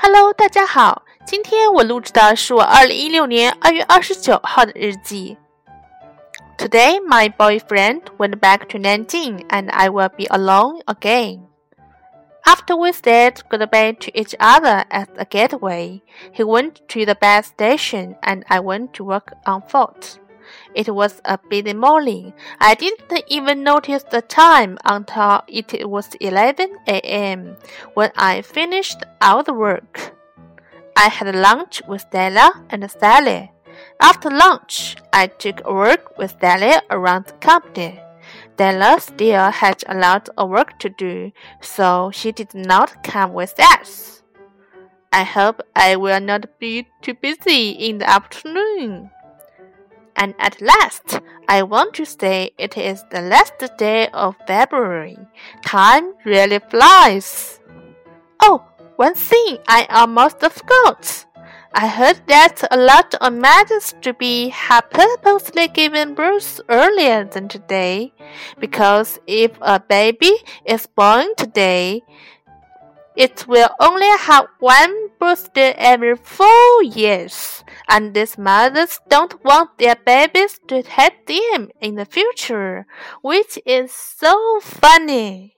Hello，大家好，今天我录制的是我二零一六年二月二十九号的日记。Today, my boyfriend went back to Nanjing, and I will be alone again. After we said goodbye to each other at the gateway, he went to the bus station, and I went to work on foot. It was a busy morning. I didn't even notice the time until it was 11 a.m. when I finished all the work. I had lunch with Stella and Sally. After lunch, I took a walk with Sally around the company. Stella still had a lot of work to do, so she did not come with us. I hope I will not be too busy in the afternoon. And at last, I want to say it is the last day of February. Time really flies. Oh, one thing I almost forgot. I heard that a lot of mothers to be have purposely given birth earlier than today, because if a baby is born today, it will only have one birthday every four years, and these mothers don't want their babies to hate them in the future, which is so funny.